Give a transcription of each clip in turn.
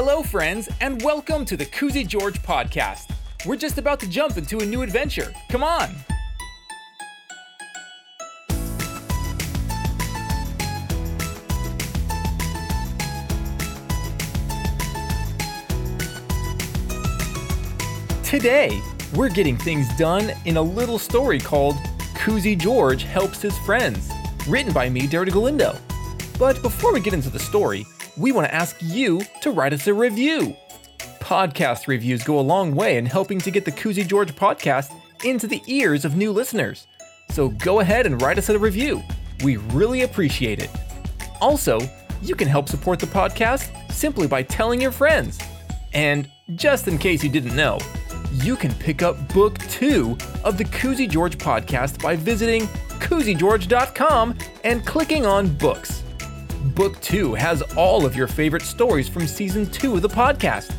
Hello, friends, and welcome to the Koozy George podcast. We're just about to jump into a new adventure. Come on! Today, we're getting things done in a little story called Koozy George Helps His Friends, written by me, Derek Galindo. But before we get into the story, we want to ask you to write us a review. Podcast reviews go a long way in helping to get the Koozy George podcast into the ears of new listeners. So go ahead and write us a review. We really appreciate it. Also, you can help support the podcast simply by telling your friends. And just in case you didn't know, you can pick up book two of the Koozy George podcast by visiting koozygeorge.com and clicking on books. Book two has all of your favorite stories from season two of the podcast.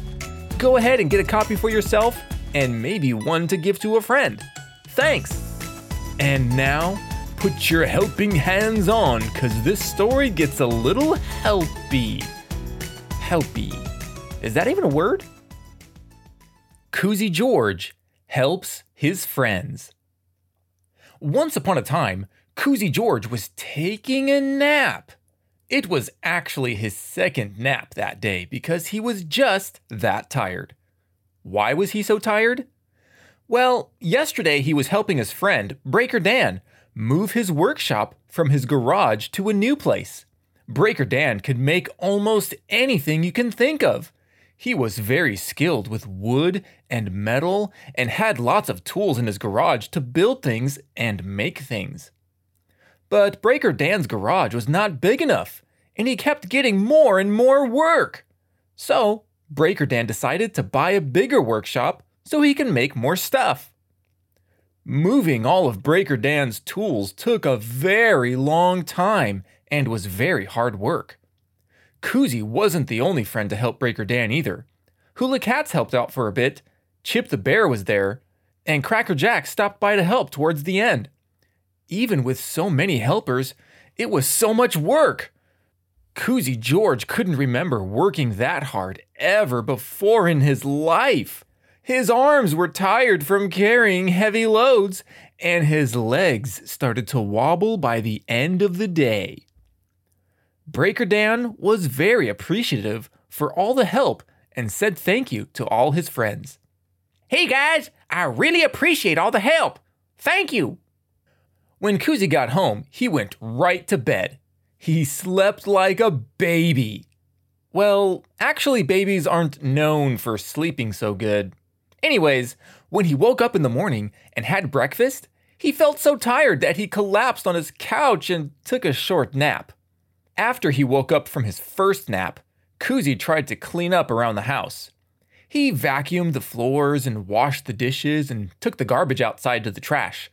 Go ahead and get a copy for yourself and maybe one to give to a friend. Thanks! And now, put your helping hands on because this story gets a little helpy. Helpy. Is that even a word? Koozy George helps his friends. Once upon a time, Koozy George was taking a nap. It was actually his second nap that day because he was just that tired. Why was he so tired? Well, yesterday he was helping his friend, Breaker Dan, move his workshop from his garage to a new place. Breaker Dan could make almost anything you can think of. He was very skilled with wood and metal and had lots of tools in his garage to build things and make things. But Breaker Dan's garage was not big enough, and he kept getting more and more work. So, Breaker Dan decided to buy a bigger workshop so he can make more stuff. Moving all of Breaker Dan's tools took a very long time and was very hard work. Koozy wasn't the only friend to help Breaker Dan either. Hula Cats helped out for a bit, Chip the Bear was there, and Cracker Jack stopped by to help towards the end. Even with so many helpers, it was so much work. Koozy George couldn't remember working that hard ever before in his life. His arms were tired from carrying heavy loads, and his legs started to wobble by the end of the day. Breaker Dan was very appreciative for all the help and said thank you to all his friends. Hey guys, I really appreciate all the help. Thank you. When Koozy got home, he went right to bed. He slept like a baby. Well, actually, babies aren't known for sleeping so good. Anyways, when he woke up in the morning and had breakfast, he felt so tired that he collapsed on his couch and took a short nap. After he woke up from his first nap, Koozy tried to clean up around the house. He vacuumed the floors and washed the dishes and took the garbage outside to the trash.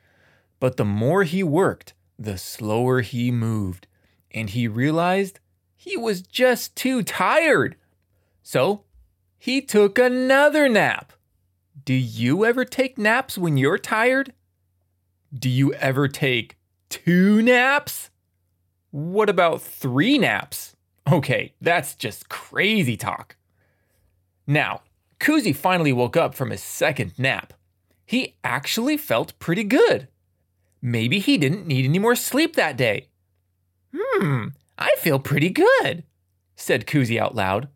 But the more he worked, the slower he moved, and he realized he was just too tired. So he took another nap. Do you ever take naps when you're tired? Do you ever take two naps? What about three naps? Okay, that's just crazy talk. Now, Koozy finally woke up from his second nap. He actually felt pretty good. Maybe he didn't need any more sleep that day. Hmm, I feel pretty good, said Koozy out loud.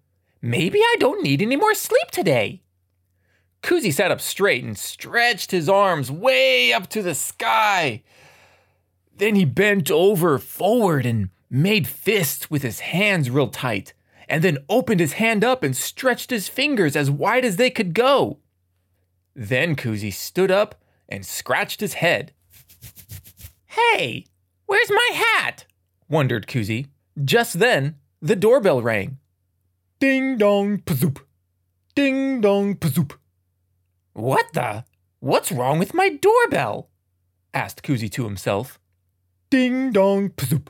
Maybe I don't need any more sleep today. Koozy sat up straight and stretched his arms way up to the sky. Then he bent over forward and made fists with his hands real tight, and then opened his hand up and stretched his fingers as wide as they could go. Then Koozy stood up and scratched his head. Hey, where's my hat? wondered Koozy. Just then, the doorbell rang. Ding dong, pazoop. Ding dong, pazoop. What the? What's wrong with my doorbell? asked Koozy to himself. Ding dong pzoop.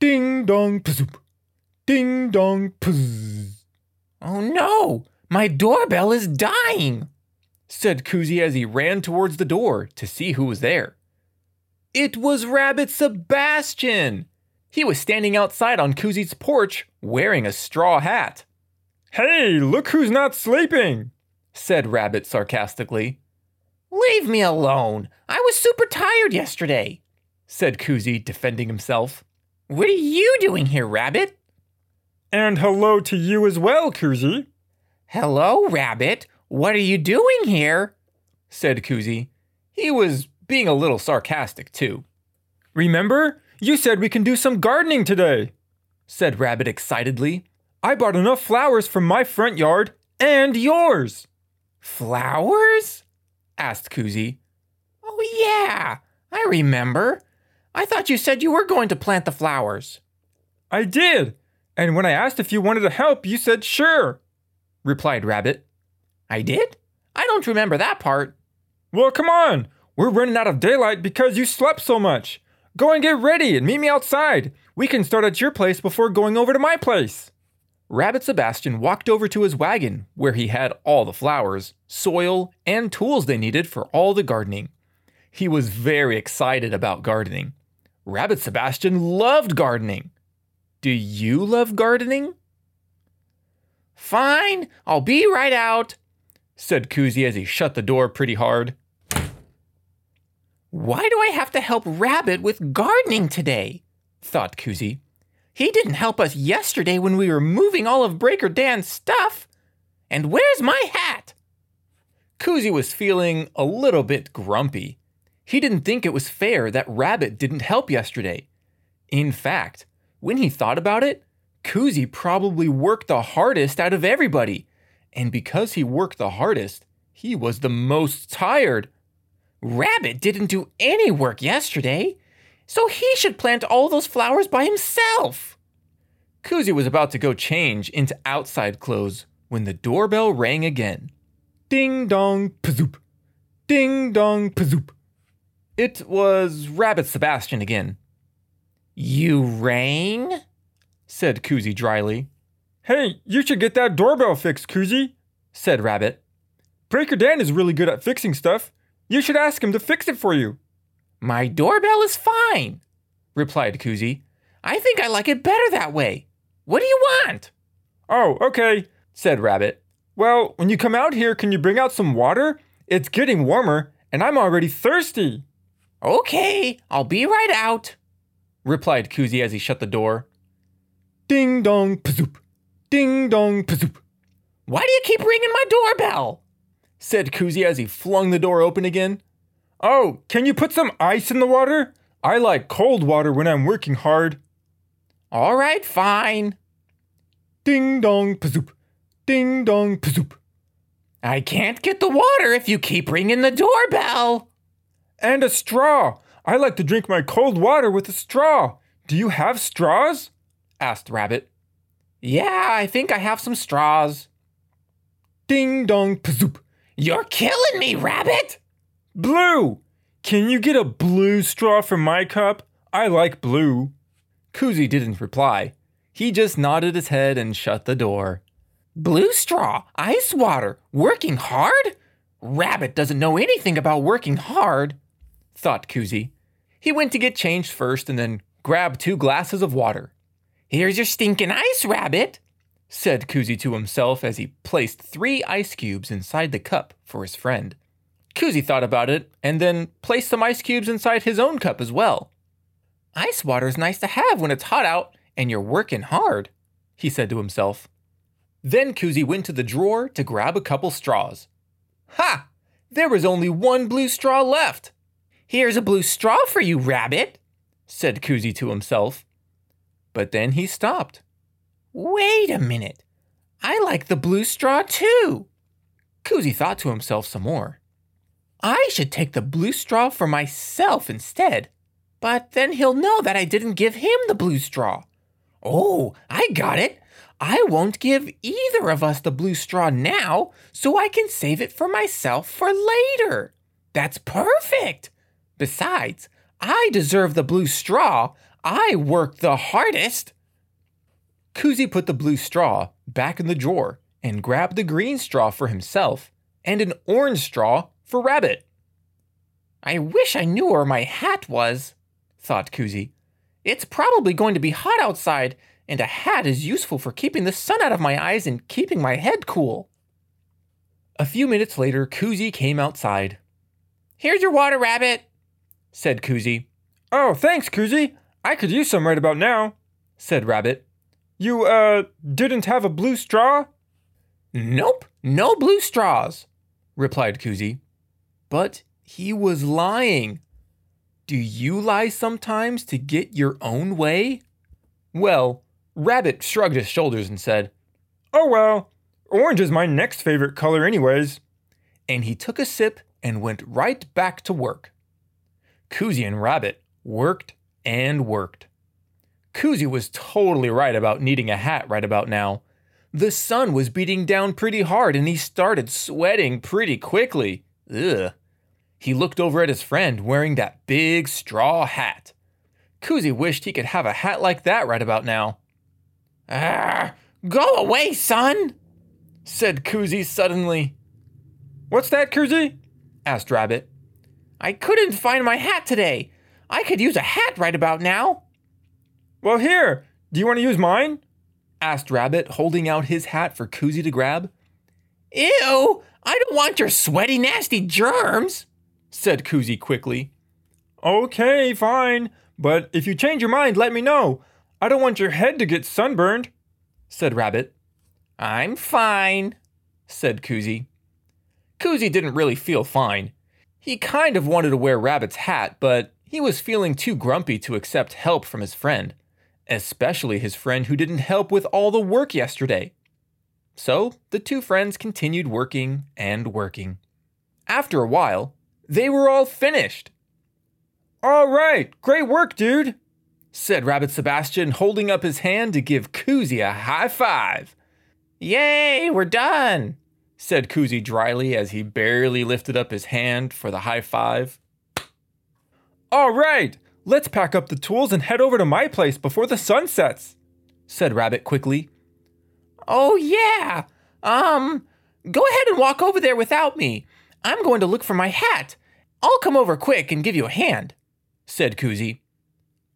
Ding dong pzoop. Ding dong pz. Oh no! My doorbell is dying! said Koozy as he ran towards the door to see who was there. It was Rabbit Sebastian! He was standing outside on Koozy's porch wearing a straw hat. Hey, look who's not sleeping, said Rabbit sarcastically. Leave me alone. I was super tired yesterday, said Koozy, defending himself. What are you doing here, Rabbit? And hello to you as well, Koozy. Hello, Rabbit. What are you doing here? said Koozy. He was being a little sarcastic, too. Remember? You said we can do some gardening today, said Rabbit excitedly. I bought enough flowers from my front yard and yours. Flowers? asked Koozy. Oh, yeah, I remember. I thought you said you were going to plant the flowers. I did. And when I asked if you wanted to help, you said sure, replied Rabbit. I did? I don't remember that part. Well, come on. We're running out of daylight because you slept so much. Go and get ready and meet me outside. We can start at your place before going over to my place. Rabbit Sebastian walked over to his wagon, where he had all the flowers, soil, and tools they needed for all the gardening. He was very excited about gardening. Rabbit Sebastian loved gardening. Do you love gardening? Fine, I'll be right out, said Koozy as he shut the door pretty hard. Why do I have to help Rabbit with gardening today? thought Koozy. He didn't help us yesterday when we were moving all of Breaker Dan's stuff. And where's my hat? Koozy was feeling a little bit grumpy. He didn't think it was fair that Rabbit didn't help yesterday. In fact, when he thought about it, Koozy probably worked the hardest out of everybody. And because he worked the hardest, he was the most tired. Rabbit didn't do any work yesterday so he should plant all those flowers by himself. Koozy was about to go change into outside clothes when the doorbell rang again. Ding dong, pazoop. Ding dong, pazoop. It was Rabbit Sebastian again. You rang? said Koozy dryly. Hey, you should get that doorbell fixed, Koozy, said Rabbit. Breaker Dan is really good at fixing stuff. You should ask him to fix it for you. My doorbell is fine, replied Koozy. I think I like it better that way. What do you want? Oh, okay, said Rabbit. Well, when you come out here, can you bring out some water? It's getting warmer, and I'm already thirsty. Okay, I'll be right out, replied Koozy as he shut the door. Ding dong, pazoop. Ding dong, pazoop. Why do you keep ringing my doorbell? Said Koozy as he flung the door open again. Oh, can you put some ice in the water? I like cold water when I'm working hard. All right, fine. Ding dong, pazoop. Ding dong, pazoop. I can't get the water if you keep ringing the doorbell. And a straw. I like to drink my cold water with a straw. Do you have straws? asked Rabbit. Yeah, I think I have some straws. Ding dong, pazoop. You're killing me, Rabbit! Blue! Can you get a blue straw for my cup? I like blue. Koozy didn't reply. He just nodded his head and shut the door. Blue straw, ice water, working hard? Rabbit doesn't know anything about working hard, thought Koozy. He went to get changed first and then grabbed two glasses of water. Here's your stinking ice, Rabbit, said Koozy to himself as he placed three ice cubes inside the cup for his friend. Koozy thought about it and then placed some ice cubes inside his own cup as well. Ice water's nice to have when it's hot out and you're working hard, he said to himself. Then Koozy went to the drawer to grab a couple straws. Ha! There was only one blue straw left. Here's a blue straw for you, Rabbit, said Koozy to himself. But then he stopped. Wait a minute. I like the blue straw too. Koozy thought to himself some more. I should take the blue straw for myself instead. But then he'll know that I didn't give him the blue straw. Oh, I got it. I won't give either of us the blue straw now, so I can save it for myself for later. That's perfect. Besides, I deserve the blue straw. I worked the hardest. Koozy put the blue straw back in the drawer and grabbed the green straw for himself and an orange straw for Rabbit. I wish I knew where my hat was, thought Koozy. It's probably going to be hot outside, and a hat is useful for keeping the sun out of my eyes and keeping my head cool. A few minutes later, Koozy came outside. Here's your water, Rabbit, said Koozy. Oh, thanks, Koozy. I could use some right about now, said Rabbit. You, uh, didn't have a blue straw? Nope, no blue straws, replied Koozy. But he was lying. Do you lie sometimes to get your own way? Well, Rabbit shrugged his shoulders and said, Oh well, orange is my next favorite color, anyways. And he took a sip and went right back to work. Koozy and Rabbit worked and worked. Koozy was totally right about needing a hat right about now. The sun was beating down pretty hard and he started sweating pretty quickly. Ugh. He looked over at his friend wearing that big straw hat. Koozy wished he could have a hat like that right about now. Ah, go away, son, said Koozy suddenly. What's that, Koozy? asked Rabbit. I couldn't find my hat today. I could use a hat right about now. Well, here, do you want to use mine? asked Rabbit, holding out his hat for Koozy to grab. Ew, I don't want your sweaty, nasty germs, said Koozy quickly. Okay, fine, but if you change your mind, let me know. I don't want your head to get sunburned, said Rabbit. I'm fine, said Koozy. Koozy didn't really feel fine. He kind of wanted to wear Rabbit's hat, but he was feeling too grumpy to accept help from his friend, especially his friend who didn't help with all the work yesterday. So the two friends continued working and working. After a while, they were all finished. All right, great work, dude, said Rabbit Sebastian, holding up his hand to give Koozy a high five. Yay, we're done, said Koozy dryly as he barely lifted up his hand for the high five. All right, let's pack up the tools and head over to my place before the sun sets, said Rabbit quickly. Oh, yeah. Um, go ahead and walk over there without me. I'm going to look for my hat. I'll come over quick and give you a hand, said Koozy.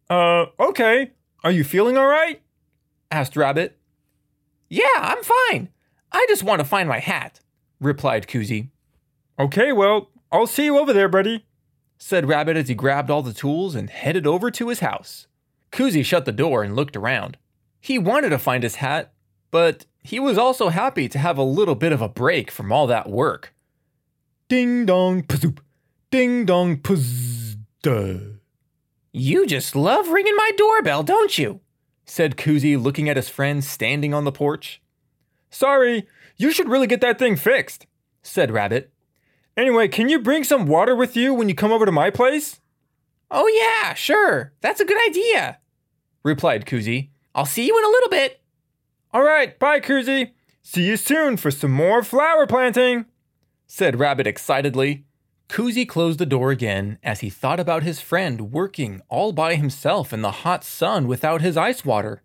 Uh, okay. Are you feeling all right? asked Rabbit. Yeah, I'm fine. I just want to find my hat, replied Koozy. Okay, well, I'll see you over there, buddy, said Rabbit as he grabbed all the tools and headed over to his house. Koozy shut the door and looked around. He wanted to find his hat, but he was also happy to have a little bit of a break from all that work. Ding dong pazoop. Ding dong puzz. You just love ringing my doorbell, don't you? said Koozy, looking at his friend standing on the porch. Sorry, you should really get that thing fixed, said Rabbit. Anyway, can you bring some water with you when you come over to my place? Oh, yeah, sure. That's a good idea, replied Koozy. I'll see you in a little bit. All right, bye, Koozy. See you soon for some more flower planting, said Rabbit excitedly. Koozy closed the door again as he thought about his friend working all by himself in the hot sun without his ice water.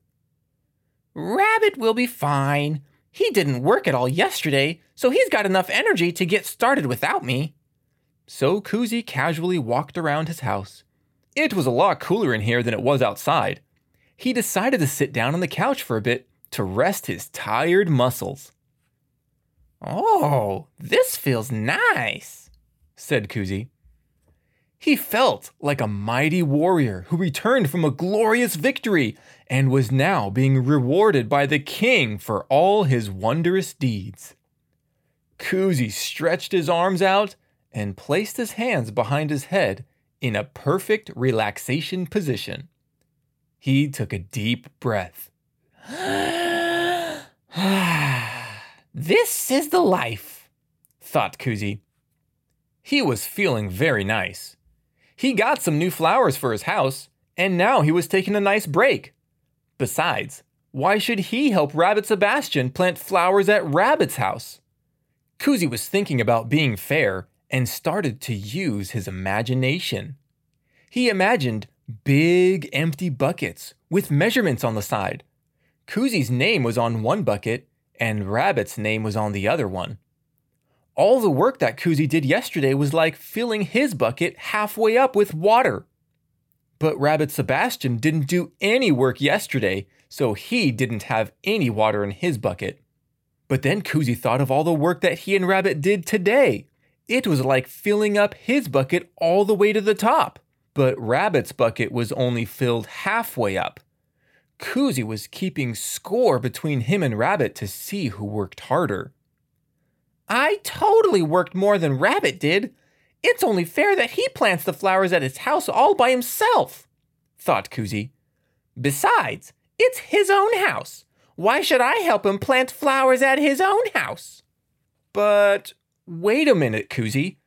Rabbit will be fine. He didn't work at all yesterday, so he's got enough energy to get started without me. So Koozy casually walked around his house. It was a lot cooler in here than it was outside. He decided to sit down on the couch for a bit to rest his tired muscles. Oh, this feels nice said Koozy. He felt like a mighty warrior who returned from a glorious victory and was now being rewarded by the king for all his wondrous deeds. Koozy stretched his arms out and placed his hands behind his head in a perfect relaxation position. He took a deep breath. this is the life, thought Koozy he was feeling very nice. He got some new flowers for his house, and now he was taking a nice break. Besides, why should he help Rabbit Sebastian plant flowers at Rabbit's house? Koozy was thinking about being fair and started to use his imagination. He imagined big empty buckets with measurements on the side. Koozy's name was on one bucket and Rabbit's name was on the other one. All the work that Koozy did yesterday was like filling his bucket halfway up with water. But Rabbit Sebastian didn't do any work yesterday, so he didn't have any water in his bucket. But then Koozy thought of all the work that he and Rabbit did today. It was like filling up his bucket all the way to the top. But Rabbit's bucket was only filled halfway up. Koozy was keeping score between him and Rabbit to see who worked harder. I totally worked more than Rabbit did. It's only fair that he plants the flowers at his house all by himself, thought Koozy. Besides, it's his own house. Why should I help him plant flowers at his own house? But wait a minute, Koozy.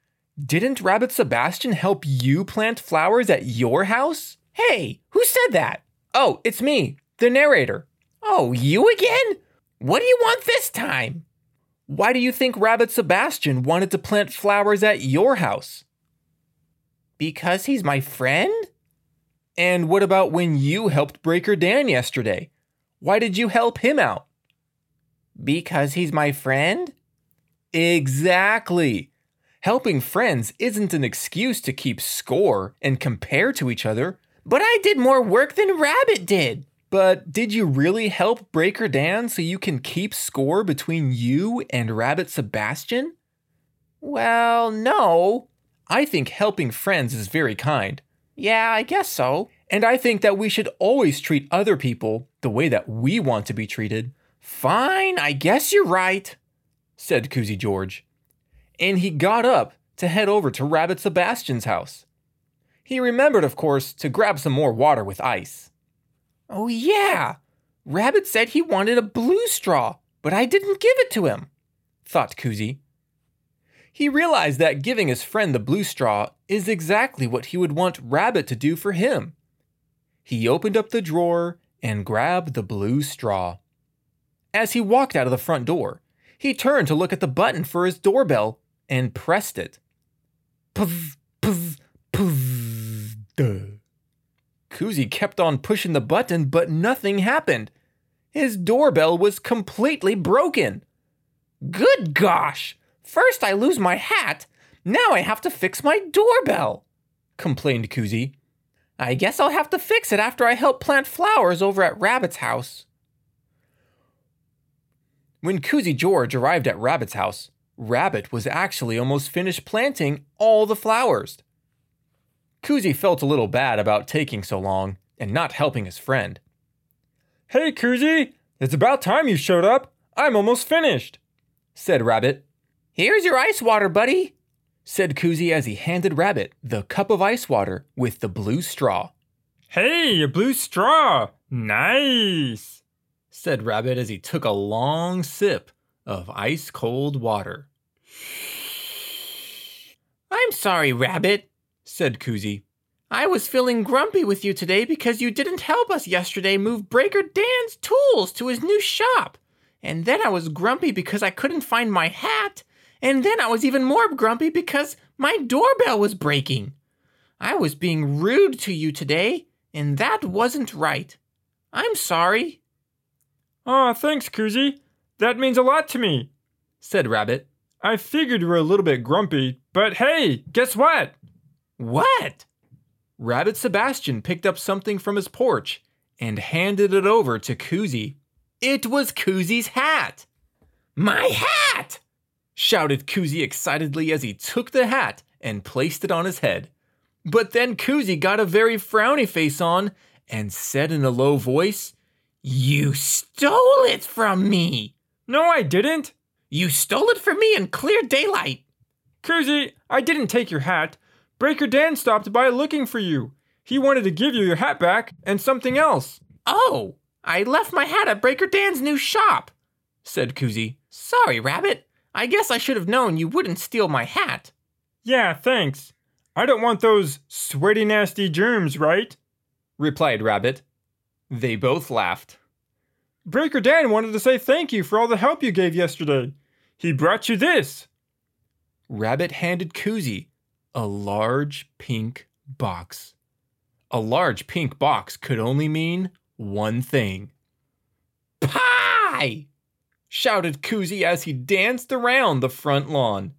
Didn't Rabbit Sebastian help you plant flowers at your house? Hey, who said that? Oh, it's me, the narrator. Oh, you again? What do you want this time? Why do you think Rabbit Sebastian wanted to plant flowers at your house? Because he's my friend? And what about when you helped Breaker Dan yesterday? Why did you help him out? Because he's my friend? Exactly. Helping friends isn't an excuse to keep score and compare to each other. But I did more work than Rabbit did. But did you really help Breaker Dan so you can keep score between you and Rabbit Sebastian? Well, no. I think helping friends is very kind. Yeah, I guess so. And I think that we should always treat other people the way that we want to be treated. Fine, I guess you're right, said Koozy George. And he got up to head over to Rabbit Sebastian's house. He remembered, of course, to grab some more water with ice. Oh, yeah! Rabbit said he wanted a blue straw, but I didn't give it to him, thought Koozy. He realized that giving his friend the blue straw is exactly what he would want Rabbit to do for him. He opened up the drawer and grabbed the blue straw. As he walked out of the front door, he turned to look at the button for his doorbell and pressed it. Puzz, puzz, puzz, duh. Koozy kept on pushing the button, but nothing happened. His doorbell was completely broken. Good gosh! First I lose my hat, now I have to fix my doorbell, complained Koozy. I guess I'll have to fix it after I help plant flowers over at Rabbit's house. When Koozy George arrived at Rabbit's house, Rabbit was actually almost finished planting all the flowers. Koozy felt a little bad about taking so long and not helping his friend. Hey, Koozy! It's about time you showed up. I'm almost finished, said Rabbit. Here's your ice water, buddy, said Koozy as he handed Rabbit the cup of ice water with the blue straw. Hey, a blue straw! Nice, said Rabbit as he took a long sip of ice cold water. I'm sorry, Rabbit, said Koozy. I was feeling grumpy with you today because you didn't help us yesterday move Breaker Dan's tools to his new shop. And then I was grumpy because I couldn't find my hat. And then I was even more grumpy because my doorbell was breaking. I was being rude to you today, and that wasn't right. I'm sorry. Aw, oh, thanks, Koozy. That means a lot to me, said Rabbit. I figured you were a little bit grumpy, but hey, guess what? What? Rabbit Sebastian picked up something from his porch and handed it over to Koozy. It was Koozy's hat. My hat! shouted Koozy excitedly as he took the hat and placed it on his head. But then Koozy got a very frowny face on and said in a low voice, You stole it from me! No, I didn't. You stole it from me in clear daylight. Koozy, I didn't take your hat. Breaker Dan stopped by looking for you. He wanted to give you your hat back and something else. Oh, I left my hat at Breaker Dan's new shop, said Koozy. Sorry, Rabbit. I guess I should have known you wouldn't steal my hat. Yeah, thanks. I don't want those sweaty, nasty germs, right? replied Rabbit. They both laughed. Breaker Dan wanted to say thank you for all the help you gave yesterday. He brought you this. Rabbit handed Koozy a large pink box. A large pink box could only mean one thing. Pie! shouted Koozy as he danced around the front lawn.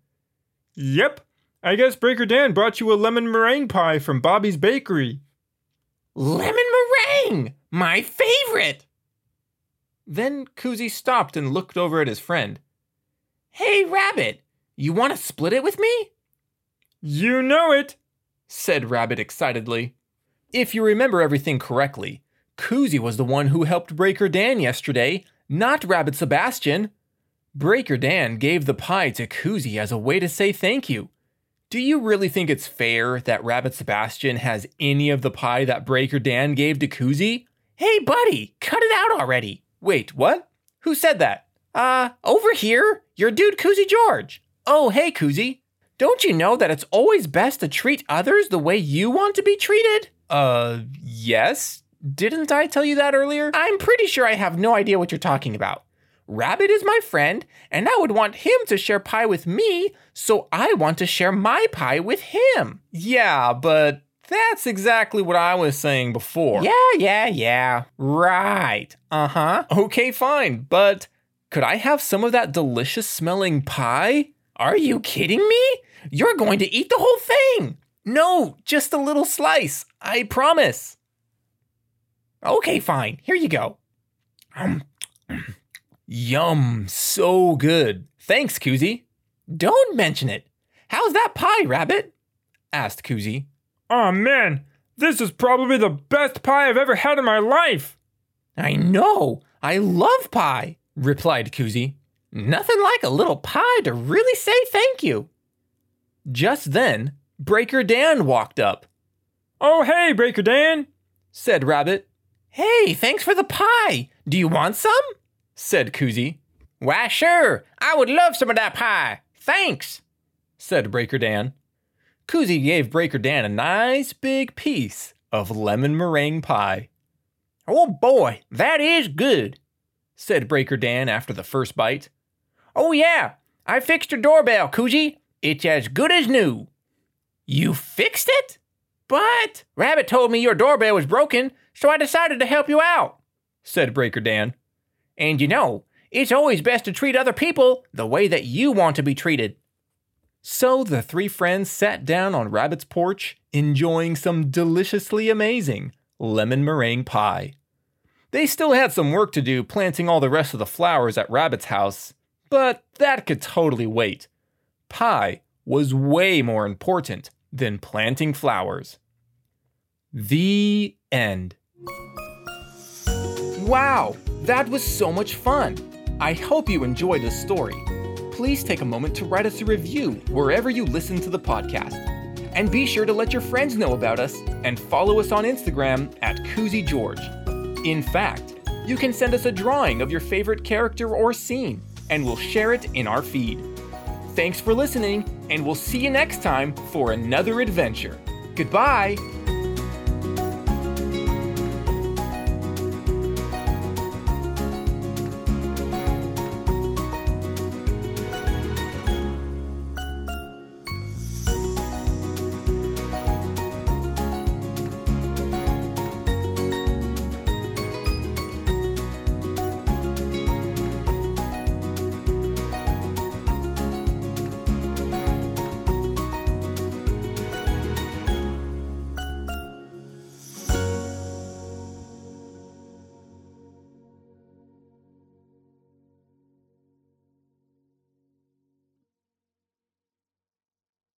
Yep, I guess Breaker Dan brought you a lemon meringue pie from Bobby's Bakery. Lemon meringue! My favorite! Then Koozy stopped and looked over at his friend. Hey, Rabbit, you want to split it with me? You know it, said Rabbit excitedly. If you remember everything correctly, Koozy was the one who helped Breaker Dan yesterday, not Rabbit Sebastian. Breaker Dan gave the pie to Koozy as a way to say thank you. Do you really think it's fair that Rabbit Sebastian has any of the pie that Breaker Dan gave to Koozy? Hey, buddy, cut it out already. Wait, what? Who said that? Uh, over here, your dude Koozy George. Oh, hey, Koozy. Don't you know that it's always best to treat others the way you want to be treated? Uh, yes. Didn't I tell you that earlier? I'm pretty sure I have no idea what you're talking about. Rabbit is my friend, and I would want him to share pie with me, so I want to share my pie with him. Yeah, but that's exactly what I was saying before. Yeah, yeah, yeah. Right. Uh huh. Okay, fine, but could I have some of that delicious smelling pie? Are you kidding me? You're going to eat the whole thing. No, just a little slice. I promise. Okay, fine. Here you go. Um, Yum, so good. Thanks, Koozy. Don't mention it. How's that pie, Rabbit? asked Koozy. Oh man, this is probably the best pie I've ever had in my life. I know. I love pie, replied Koozy. Nothing like a little pie to really say thank you. Just then, Breaker Dan walked up. Oh, hey, Breaker Dan, said Rabbit. Hey, thanks for the pie. Do you want some? said Koozy. Why, sure, I would love some of that pie. Thanks, said Breaker Dan. Koozy gave Breaker Dan a nice big piece of lemon meringue pie. Oh boy, that is good, said Breaker Dan after the first bite. Oh yeah, I fixed your doorbell, Koozy. It's as good as new. You fixed it? But Rabbit told me your doorbell was broken, so I decided to help you out, said Breaker Dan. And you know, it's always best to treat other people the way that you want to be treated. So the three friends sat down on Rabbit's porch, enjoying some deliciously amazing lemon meringue pie. They still had some work to do planting all the rest of the flowers at Rabbit's house, but that could totally wait. Pie was way more important than planting flowers. The end. Wow, that was so much fun! I hope you enjoyed the story. Please take a moment to write us a review wherever you listen to the podcast. And be sure to let your friends know about us and follow us on Instagram at Koozy George. In fact, you can send us a drawing of your favorite character or scene, and we'll share it in our feed. Thanks for listening, and we'll see you next time for another adventure. Goodbye!